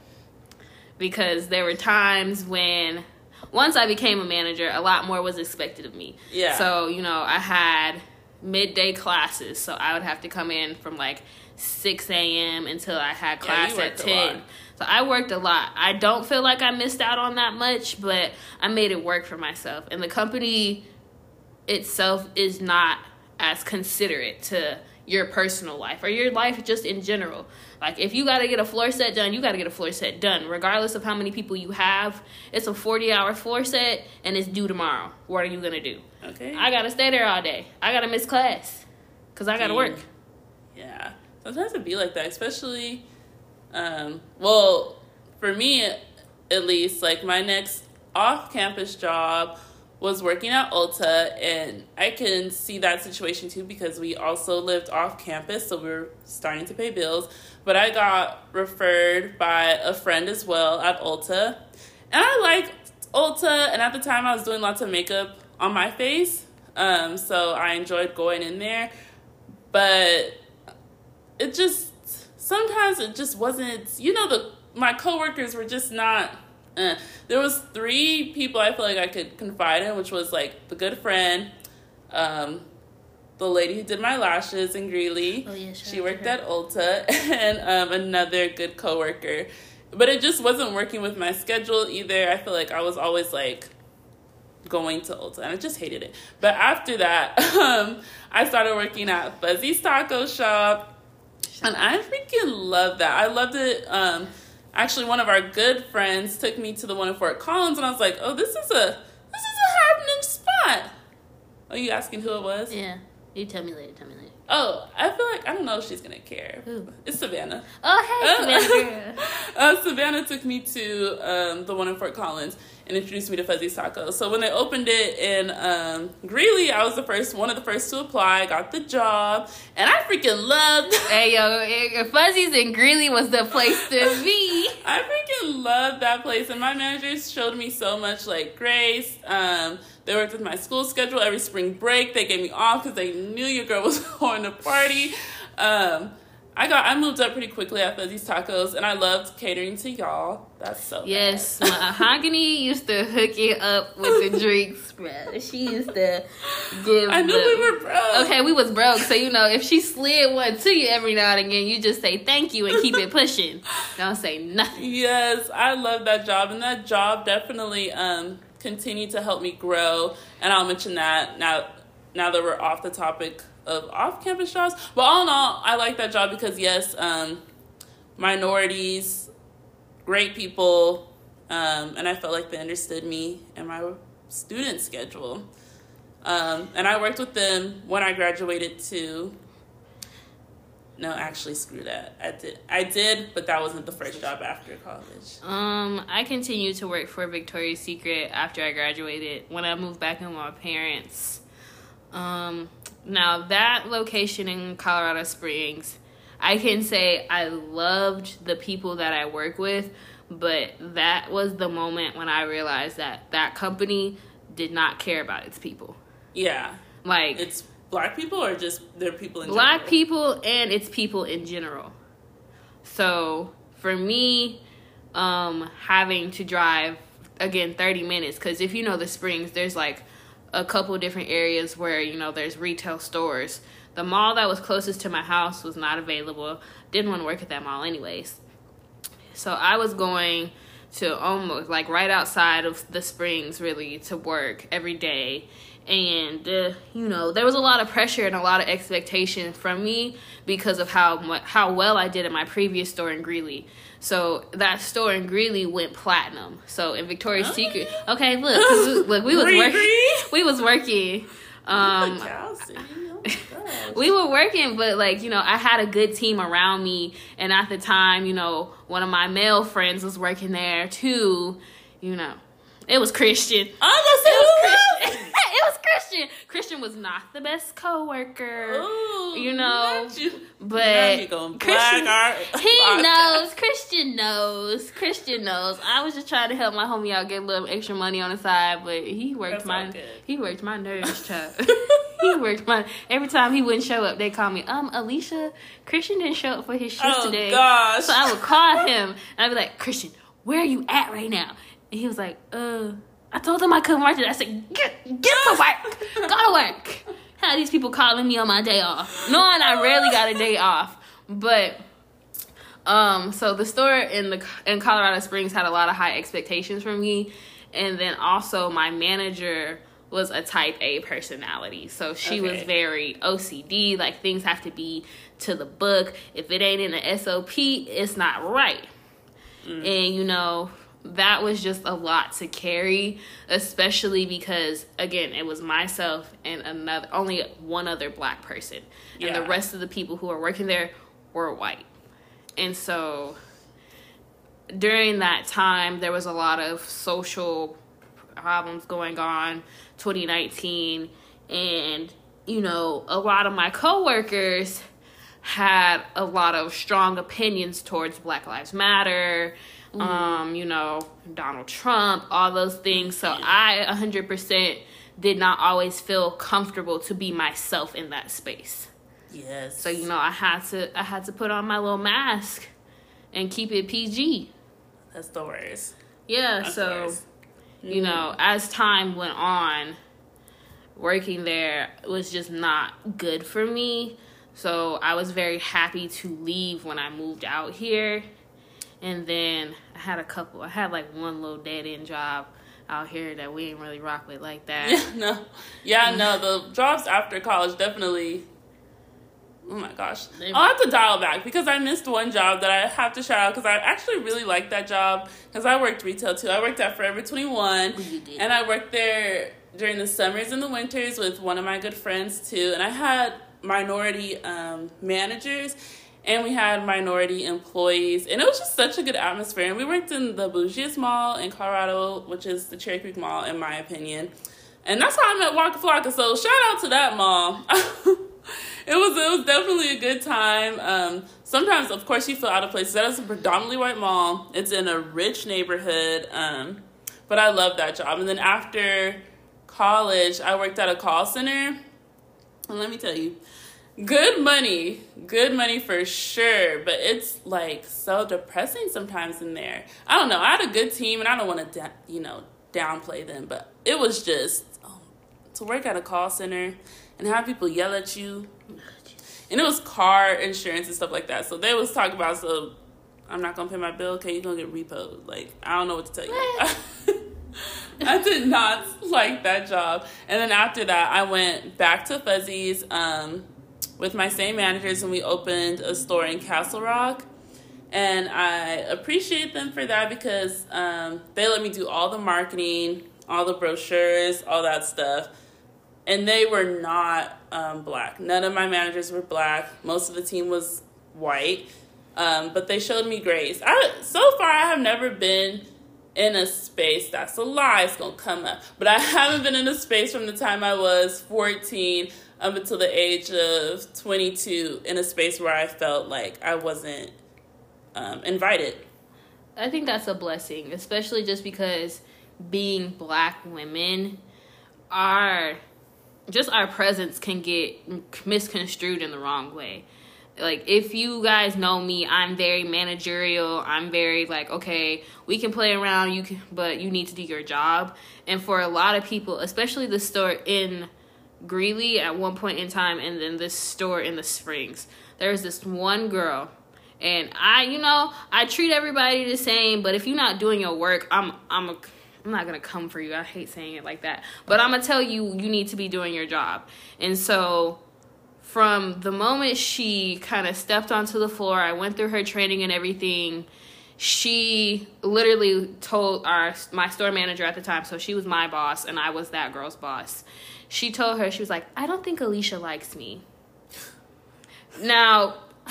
[SPEAKER 2] because there were times when once I became a manager, a lot more was expected of me.
[SPEAKER 1] Yeah.
[SPEAKER 2] So you know, I had midday classes, so I would have to come in from like six a.m. until I had class
[SPEAKER 1] you
[SPEAKER 2] at ten. So I worked a lot. I don't feel like I missed out on that much, but I made it work for myself. And the company itself is not as considerate to your personal life or your life just in general. Like if you got to get a floor set done, you got to get a floor set done regardless of how many people you have. It's a 40-hour floor set and it's due tomorrow. What are you going to do?
[SPEAKER 1] Okay.
[SPEAKER 2] I got to stay there all day. I got to miss class cuz I got to work.
[SPEAKER 1] Yeah. Sometimes it be like that, especially um well, for me at least, like my next off campus job was working at Ulta and I can see that situation too because we also lived off campus, so we were starting to pay bills. But I got referred by a friend as well at Ulta. And I like Ulta and at the time I was doing lots of makeup on my face. Um, so I enjoyed going in there. But it just sometimes it just wasn't you know the my coworkers were just not uh, there was three people i feel like i could confide in which was like the good friend um the lady who did my lashes in greeley
[SPEAKER 2] Oh, yeah, shout
[SPEAKER 1] she worked
[SPEAKER 2] her.
[SPEAKER 1] at ulta and um, another good coworker but it just wasn't working with my schedule either i feel like i was always like going to Ulta, and I just hated it. But after that, um, I started working at Fuzzy's Taco Shop, and I freaking love that. I loved it. Um, actually, one of our good friends took me to the one in Fort Collins, and I was like, "Oh, this is a this is a happening spot." Are you asking who it was?
[SPEAKER 2] Yeah. You tell me later, tell me later.
[SPEAKER 1] Oh, I feel like I don't know if she's gonna care.
[SPEAKER 2] Who?
[SPEAKER 1] It's Savannah.
[SPEAKER 2] Oh, hey, Savannah
[SPEAKER 1] uh, Savannah took me to um, the one in Fort Collins and introduced me to Fuzzy Tacos. So when they opened it in um, Greeley, I was the first, one of the first to apply. Got the job, and I freaking loved.
[SPEAKER 2] Hey yo, Fuzzy's and Greeley was the place to be.
[SPEAKER 1] I freaking loved that place, and my managers showed me so much like grace. Um, they worked with my school schedule every spring break. They gave me off because they knew your girl was going to party. Um, I got I moved up pretty quickly at Fuzzy's Tacos, and I loved catering to y'all. That's so
[SPEAKER 2] Yes,
[SPEAKER 1] bad.
[SPEAKER 2] Mahogany used to hook it up with the drinks, bro. She used to give.
[SPEAKER 1] I knew
[SPEAKER 2] the-
[SPEAKER 1] we were broke.
[SPEAKER 2] Okay, we was broke, so you know if she slid one to you every now and again, you just say thank you and keep it pushing. Don't say nothing.
[SPEAKER 1] Yes, I love that job, and that job definitely um, continued to help me grow. And I'll mention that now. Now that we're off the topic of off-campus jobs, but all in all, I like that job because yes, um, minorities, great people, um, and I felt like they understood me and my student schedule. Um, and I worked with them when I graduated too. No, actually, screw that. I did. I did, but that wasn't the first job after college.
[SPEAKER 2] Um, I continued to work for Victoria's Secret after I graduated. When I moved back in with my parents. Um, now that location in Colorado Springs, I can say I loved the people that I work with, but that was the moment when I realized that that company did not care about its people.
[SPEAKER 1] Yeah,
[SPEAKER 2] Like
[SPEAKER 1] it's black people or just their people in
[SPEAKER 2] black
[SPEAKER 1] general?
[SPEAKER 2] people and its people in general. So for me, um, having to drive again thirty minutes because if you know the Springs, there's like a couple different areas where you know there's retail stores. The mall that was closest to my house was not available. Didn't want to work at that mall anyways. So I was going to almost like right outside of the Springs really to work every day. And uh, you know there was a lot of pressure and a lot of expectation from me because of how how well I did at my previous store in Greeley. So that store in Greeley went platinum. So in Victoria's
[SPEAKER 1] Oh.
[SPEAKER 2] Secret, okay, look, look, we was working, we was working. Um,
[SPEAKER 1] Oh
[SPEAKER 2] we were working, but like, you know, I had a good team around me. And at the time, you know, one of my male friends was working there too. You know, it was Christian.
[SPEAKER 1] I'm gonna say
[SPEAKER 2] It was Christian. It was Christian. Christian was not the best coworker.
[SPEAKER 1] Ooh,
[SPEAKER 2] you know,
[SPEAKER 1] you.
[SPEAKER 2] but
[SPEAKER 1] Now you going
[SPEAKER 2] Christian- he knows. Christian knows. Christian knows. I was just trying to help my homie out get a little extra money on the side, but he worked
[SPEAKER 1] That's
[SPEAKER 2] my he worked my nerves, child. he worked my every time he wouldn't show up, they call me, um, Alicia, Christian didn't show up for his shift
[SPEAKER 1] Oh
[SPEAKER 2] today.
[SPEAKER 1] gosh.
[SPEAKER 2] So I would call him and I'd be like, Christian, where are you at right now? And he was like, uh, I told them I couldn't work today. I said, get get to work. Go to work. How these people calling me on my day off? Knowing I rarely got a day off. But um, so the store in the in Colorado Springs had a lot of high expectations from me, and then also my manager was a type A personality, so she was very OCD. Like things have to be to the book. If it ain't in the SOP, it's not right. And you know that was just a lot to carry, especially because again it was myself and another only one other black person, and the rest of the people who were working there were white. And so during that time, there was a lot of social problems going on, 2019. And, you know, a lot of my coworkers had a lot of strong opinions towards Black Lives Matter, um, you know, Donald Trump, all those things. So I 100% did not always feel comfortable to be myself in that space.
[SPEAKER 1] Yes.
[SPEAKER 2] So you know, I had to I had to put on my little mask and keep it PG.
[SPEAKER 1] that's the worst.
[SPEAKER 2] Yeah,
[SPEAKER 1] Of
[SPEAKER 2] so
[SPEAKER 1] course.
[SPEAKER 2] you know, as time went on, working there was just not good for me. So I was very happy to leave when I moved out here. And then I had a couple I had like one little dead end job out here that we ain't really rock with like that.
[SPEAKER 1] Yeah, no. Yeah, no. The jobs after college definitely. Oh my gosh.
[SPEAKER 2] They-
[SPEAKER 1] I'll have to dial back because I missed one job that I have to shout out because I actually really liked that job because I worked retail too. I worked at Forever 21
[SPEAKER 2] You did.
[SPEAKER 1] and I worked there during the summers and the winters with one of my good friends too. And I had minority um, managers and we had minority employees and it was just such a good atmosphere. And we worked in the bougiest mall in Colorado, which is the Cherry Creek Mall, in my opinion. And that's how I met Waka Flocka. So shout out to that mall. it was it was definitely a good time. Um, sometimes, of course, you feel out of place. That is a predominantly white mall. It's in a rich neighborhood. Um, but I love that job. And then after college, I worked at a call center. And let me tell you, good money, good money for sure. But it's like so depressing sometimes in there. I don't know. I had a good team, and I don't want to, da- you know, downplay them, but it was just um, to work at a call center and have people yell at you. And it was car insurance and stuff like that. So they was talking about so I'm not gonna pay my bill. Okay, you're gonna get repoed. Like I don't know what to tell you. I did not like that job. And then after that, I went back to Fuzzies um, with my same managers, and we opened a store in Castle Rock. And I appreciate them for that because um, they let me do all the marketing, all the brochures, all that stuff. And they were not um, black. None of my managers were black. Most of the team was white. Um, but they showed me grace. I, so far, I have never been in a space that's a lie. It's gonna come up, but I haven't been in a space from the time I was 14 up until the age of 22 in a space where I felt like I wasn't um, invited.
[SPEAKER 2] I think that's a blessing, especially just because being black women, our just our presence can get misconstrued in the wrong way. Like if you guys know me, I'm very managerial. I'm very like, okay, we can play around, you can, but you need to do your job. And for a lot of people, especially the store in Greeley at one point in time, and then this store in the Springs, there's this one girl and I, you know, I treat everybody the same. But if you're not doing your work, I'm, I'm, a, I'm not gonna come for you. I hate saying it like that, but I'm gonna tell you you need to be doing your job. And so, from the moment she kind of stepped onto the floor, I went through her training and everything. She literally told our my store manager at the time, so she was my boss and I was that girl's boss. She told her she was like, "I don't think Alicia likes me." Now,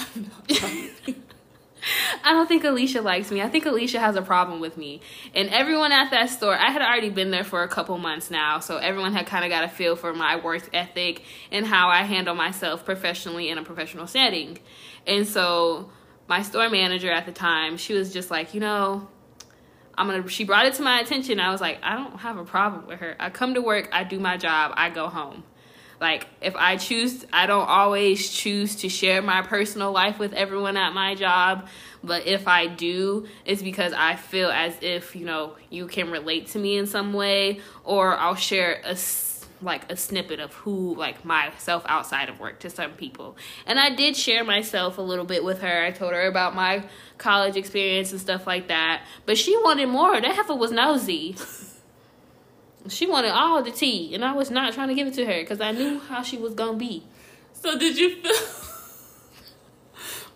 [SPEAKER 2] I don't think Alicia likes me. I think Alicia has a problem with me. And everyone at that store, I had already been there for a couple months now, so everyone had kind of got a feel for my work ethic and how I handle myself professionally in a professional setting. And so my store manager at the time, she was just like, you know, I'm gonna. She brought it to my attention. I was like, I don't have a problem with her. I come to work, I do my job, I go home. Like if I choose, I don't always choose to share my personal life with everyone at my job. But if I do, it's because I feel as if you know you can relate to me in some way, or I'll share a like a snippet of who like myself outside of work to some people. And I did share myself a little bit with her. I told her about my college experience and stuff like that. But she wanted more. That heifer was nosy. she wanted all the tea, and I was not trying to give it to her because I knew how she was gonna be.
[SPEAKER 1] So did you feel?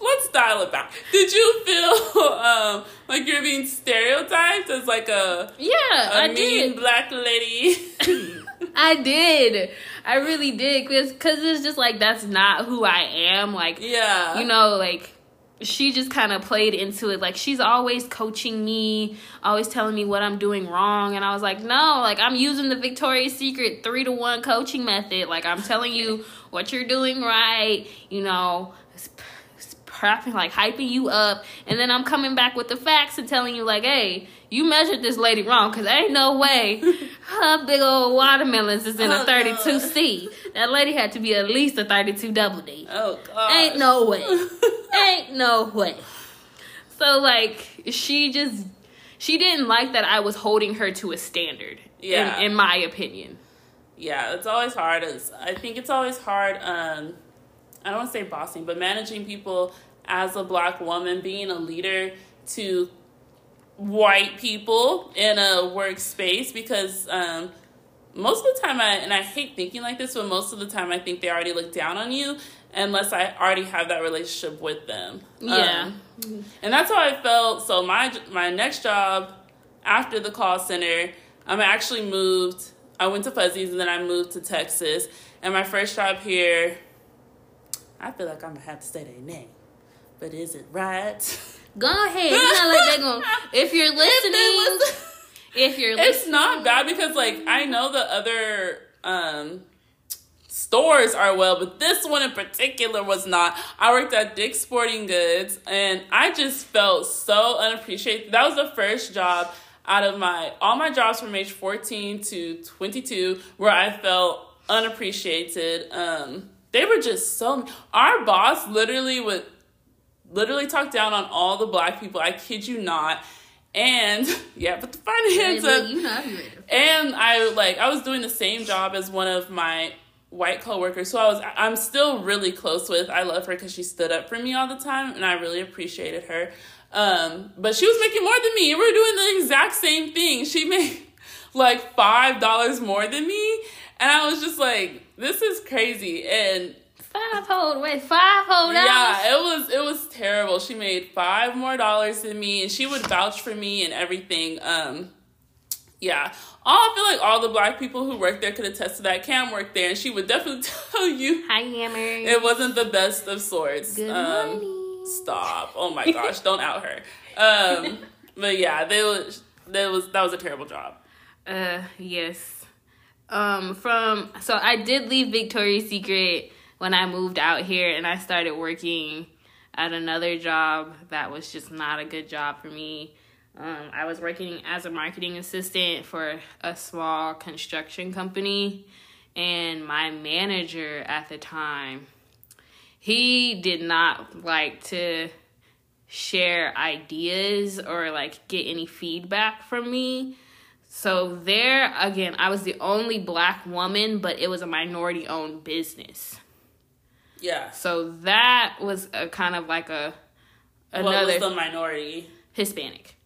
[SPEAKER 1] Let's dial it back. Did you feel um, like you're being stereotyped as like a
[SPEAKER 2] yeah,
[SPEAKER 1] a
[SPEAKER 2] I
[SPEAKER 1] mean
[SPEAKER 2] did.
[SPEAKER 1] black lady?
[SPEAKER 2] I did. I really did because cause it's just like that's not who I am. Like
[SPEAKER 1] yeah,
[SPEAKER 2] you know, like she just kind of played into it. Like she's always coaching me, always telling me what I'm doing wrong, and I was like, no, like I'm using the Victoria's Secret three to one coaching method. Like I'm telling you what you're doing right. You know, prepping, like hyping you up, and then I'm coming back with the facts and telling you like, hey, you measured this lady wrong because ain't no way her big old watermelons is in
[SPEAKER 1] Oh,
[SPEAKER 2] a 32C. That lady had to be at least a 32 double D.
[SPEAKER 1] Oh god.
[SPEAKER 2] Ain't no way. Ain't no way. So like she just she didn't like that I was holding her to a standard.
[SPEAKER 1] Yeah.
[SPEAKER 2] In, in my opinion.
[SPEAKER 1] yeah, it's always hard. As I think it's always hard. Um, I don't want to say bossing, but managing people as a black woman, being a leader to white people in a workspace because um, most of the time I and I hate thinking like this, but most of the time I think they already look down on you unless I already have that relationship with them.
[SPEAKER 2] Yeah.
[SPEAKER 1] Um, and that's how I felt. So my my next job after the call center, I'm actually moved. I went to Fuzzies and then I moved to Texas. And my first job here, I feel like I'm gonna have to say their name, but is it right?
[SPEAKER 2] Go ahead. It's not like they're going if you're listening
[SPEAKER 1] was-
[SPEAKER 2] if you're
[SPEAKER 1] it's not bad because like I know the other um stores are well, but this one in particular was not. I worked at Dick's Sporting Goods and I just felt so unappreciated. That was the first job out of my all my jobs from age 14 to 22 where I felt unappreciated. Um they were just so our boss literally would literally talk down on all the black people. I kid you not. And yeah, but the finance of
[SPEAKER 2] look, you know
[SPEAKER 1] and I like I was doing the same job as one of my white coworkers who I was I'm still really close with. I love her because she stood up for me all the time, and I really appreciated her. Um, but she was making more than me, and we were doing the exact same thing. She made like five dollars more than me, and I was just like, "This is crazy." And
[SPEAKER 2] Five hold wait, five hold
[SPEAKER 1] yeah, it was it was terrible. She made five more dollars than me, and she would vouch for me and everything. Um, yeah, all I feel like all the black people who work there could attest to that. Cam worked there, and she would definitely tell you
[SPEAKER 2] Hi Hammer.
[SPEAKER 1] it wasn't the best of sorts.
[SPEAKER 2] Good
[SPEAKER 1] um,
[SPEAKER 2] morning.
[SPEAKER 1] Stop! Oh my gosh, don't out her. Um, but yeah, they was that was that was a terrible job.
[SPEAKER 2] Uh yes. Um from so I did leave Victoria's Secret when I moved out here and I started working at another job that was just not a good job for me. Um, I was working as a marketing assistant for a small construction company, and my manager at the time, he did not like to share ideas or like get any feedback from me. So there again, I was the only black woman, but it was a minority owned business.
[SPEAKER 1] Yeah.
[SPEAKER 2] So that was a kind of like a
[SPEAKER 1] What
[SPEAKER 2] another
[SPEAKER 1] was the minority?
[SPEAKER 2] Hispanic.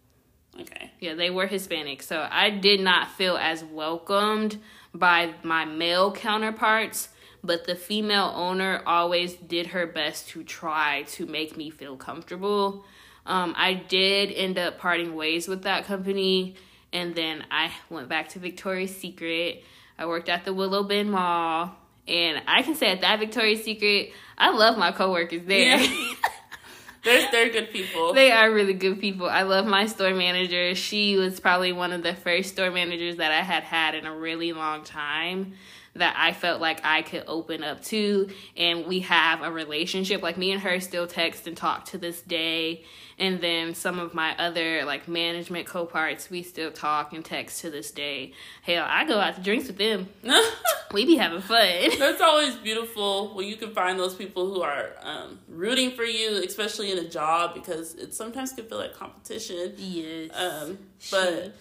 [SPEAKER 1] Okay.
[SPEAKER 2] Yeah, they were Hispanic. So I did not feel as welcomed by my male counterparts, but the female owner always did her best to try to make me feel comfortable. Um, I did end up parting ways with that company, and then I went back to Victoria's Secret. I worked at the Willow Bend Mall. And I can say at that Victoria's Secret, I love my coworkers there.
[SPEAKER 1] Yeah. they're, they're good people.
[SPEAKER 2] They are really good people. I love my store manager. She was probably one of the first store managers that I had had in a really long time that I felt like I could open up to. And we have a relationship. Like me and her still text and talk to this day. And then some of my other like management co parts, we still talk and text to this day. Hell, I go out to drinks with them. we be having fun.
[SPEAKER 1] That's always beautiful when you can find those people who are um, rooting for you, especially in a job, because it sometimes can feel like competition.
[SPEAKER 2] Yes.
[SPEAKER 1] Um, but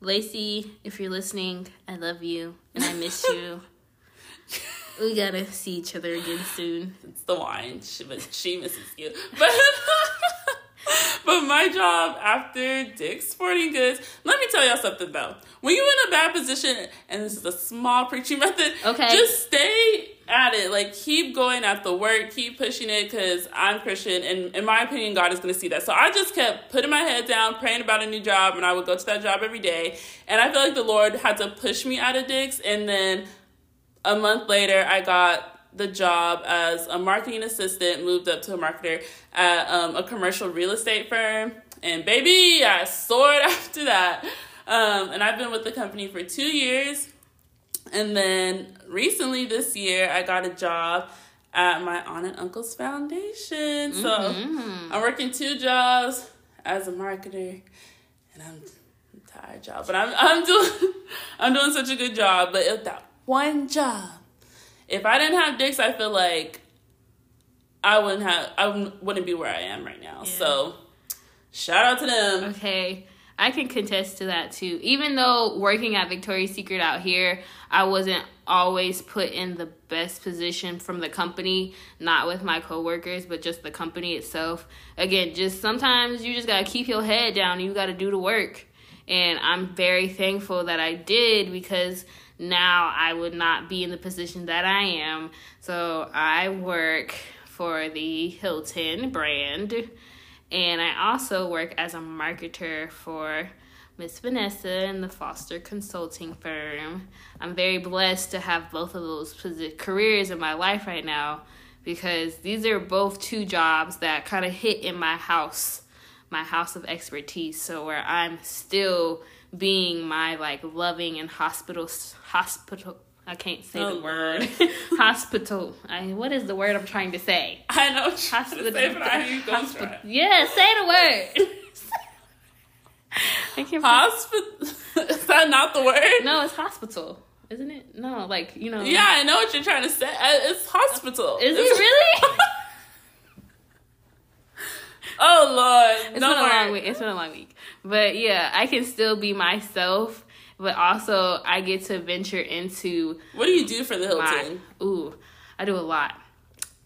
[SPEAKER 2] Lacey, if you're listening, I love you and I miss you. We gotta see each other again soon.
[SPEAKER 1] It's the wine, she, but she misses you. But but my job after Dick's Sporting Goods, let me tell y'all something though. When you're in a bad position, and this is a small preaching method,
[SPEAKER 2] okay,
[SPEAKER 1] just stay at it. Like keep going at the work, keep pushing it, because I'm Christian, and in my opinion, God is going to see that. So I just kept putting my head down, praying about a new job, and I would go to that job every day. And I feel like the Lord had to push me out of Dick's, and then a month later, I got the job as a marketing assistant, moved up to a marketer at um, a commercial real estate firm. And baby, I soared after that. Um, and I've been with the company for two years. And then recently this year, I got a job at my aunt and uncle's foundation. So mm-hmm. I'm working two jobs as a marketer, and I'm tired job, but I'm I'm doing I'm doing such a good job. But that one job if I didn't have Dick's, I feel like I wouldn't have I wouldn't be where I am right now. Yeah. So shout out to them.
[SPEAKER 2] Okay. I can contest to that too. Even though working at Victoria's Secret out here, I wasn't always put in the best position from the company, not with my coworkers, but just the company itself. Again, just sometimes you just got to keep your head down. You got to do the work. And I'm very thankful that I did because now I would not be in the position that I am. So I work for the Hilton brand, and I also work as a marketer for Miss Vanessa and the Foster Consulting Firm. I'm very blessed to have both of those careers in my life right now because these are both two jobs that kind of hit in my house, my house of expertise. So where I'm still being my like loving and hospital hospital I can't say oh, the word. hospital. I what is the word I'm trying to say?
[SPEAKER 1] I know. Hospital. Say, but I hospital.
[SPEAKER 2] Yeah, say the word.
[SPEAKER 1] I can't. Hospital. is that not the word?
[SPEAKER 2] No, it's hospital. Isn't it? No, like you know.
[SPEAKER 1] Yeah, I know what you're trying to say. Uh, it's hospital.
[SPEAKER 2] Is it's, it really?
[SPEAKER 1] Oh Lord,
[SPEAKER 2] it's no been a long week. It's been a long week, but yeah, I can still be myself but also I get to venture into.
[SPEAKER 1] What do you do for the Hilton?
[SPEAKER 2] My, ooh, I do a lot.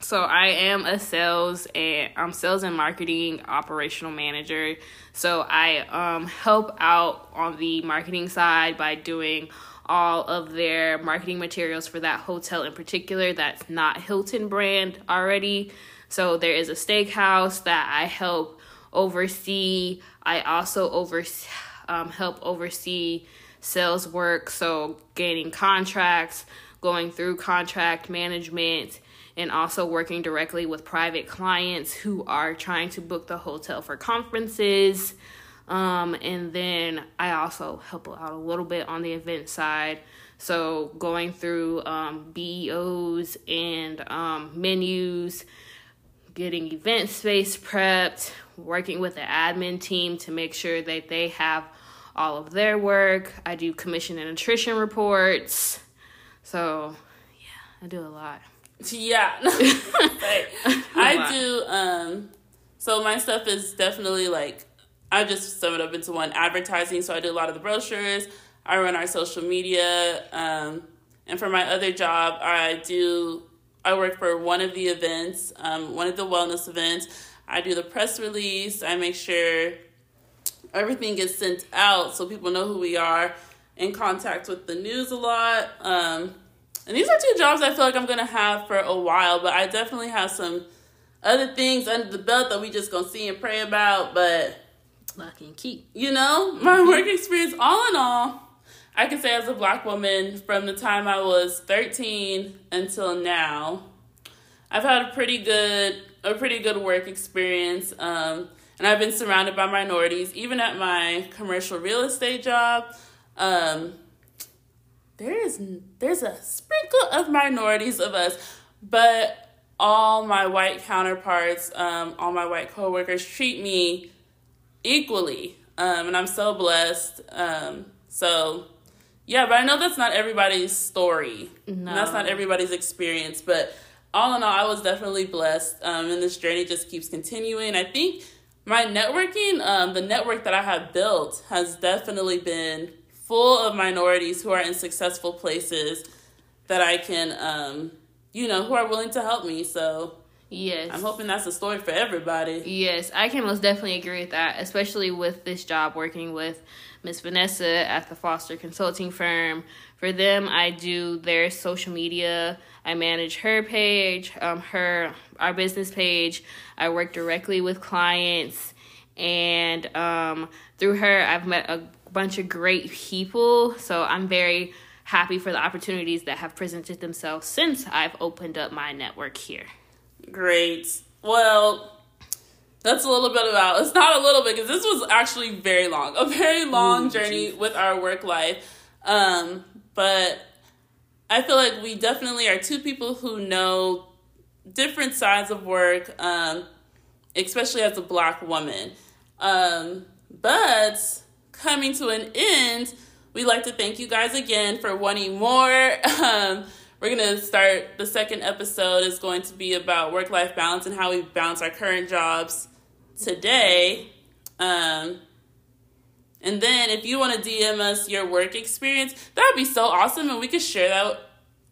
[SPEAKER 2] So I am a sales and I'm sales and marketing operational manager. So I um, help out on the marketing side by doing all of their marketing materials for that hotel in particular that's not Hilton brand already. So there is a steakhouse that I help oversee. I also oversee um, help oversee sales work, so gaining contracts, going through contract management, and also working directly with private clients who are trying to book the hotel for conferences. Um, and then I also help out a little bit on the event side. So going through um, BEOs and um, menus, getting event space prepped, working with the admin team to make sure that they have all of their work. I do commission and attrition reports. So, yeah, I do a lot.
[SPEAKER 1] Yeah. I do um so my stuff is definitely like I just sum it up into one advertising. So I do a lot of the brochures. I run our social media. Um, and for my other job, I do I work for one of the events, um, one of the wellness events. I do the press release. I make sure everything gets sent out so people know who we are in contact with the news a lot um, and these are two jobs i feel like i'm gonna have for a while but i definitely have some other things under the belt that we just gonna see and pray about but
[SPEAKER 2] lock and keep
[SPEAKER 1] you know my mm-hmm. work experience all in all I can say as a black woman, from the time I was 13 until now, I've had a pretty good a pretty good work experience. Um, and I've been surrounded by minorities, even at my commercial real estate job. Um, there is there's a sprinkle of minorities of us, but all my white counterparts, um, all my white coworkers treat me equally, um, and I'm so blessed. Um, so yeah, but I know that's not everybody's story. No. That's not everybody's experience. But all in all, I was definitely blessed. Um, and this journey just keeps continuing. I think my networking, um, the network that I have built, has definitely been full of minorities who are in successful places that I can, um, you know, who are willing to help me. So
[SPEAKER 2] Yes.
[SPEAKER 1] I'm hoping that's a story for everybody.
[SPEAKER 2] Yes, I can most definitely agree with that, especially with this job working with Miss Vanessa at the Foster Consulting Firm. For them, I do their social media. I manage her page, um, her our business page. I work directly with clients, and um, through her, I've met a bunch of great people. So I'm very happy for the opportunities that have presented themselves since I've opened up my network here.
[SPEAKER 1] Great. Well, that's a little bit about. It's not a little bit because this was actually very long, a very long Ooh, journey geez. with our work life. Um, but I feel like we definitely are two people who know different sides of work, um, especially as a black woman. Um, but coming to an end, we'd like to thank you guys again for wanting more. Um, we're going to start the second episode is going to be about work life balance and how we balance our current jobs today. Um, and then if you want to DM us your work experience, that would be so awesome and we could share that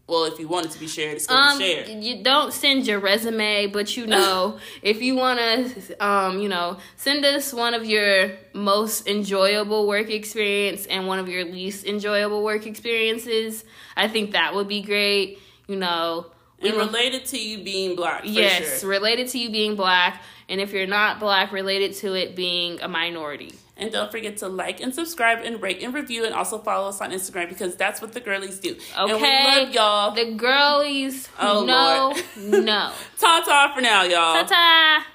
[SPEAKER 1] well, if you want it to be shared, it's going um, to be shared.
[SPEAKER 2] You don't send your resume, but you know, if you want to, um, you know, send us one of your most enjoyable work experience and one of your least enjoyable work experiences. I think that would be great. You know,
[SPEAKER 1] and related to you being black.
[SPEAKER 2] yes,
[SPEAKER 1] sure.
[SPEAKER 2] related to you being black, and if you're not black, related to it being a minority.
[SPEAKER 1] And don't forget to like and subscribe and rate and review and also follow us on Instagram because that's what the girlies do. Okay. And we love y'all.
[SPEAKER 2] The girlies oh, no, no.
[SPEAKER 1] Ta ta for now, y'all.
[SPEAKER 2] Ta ta.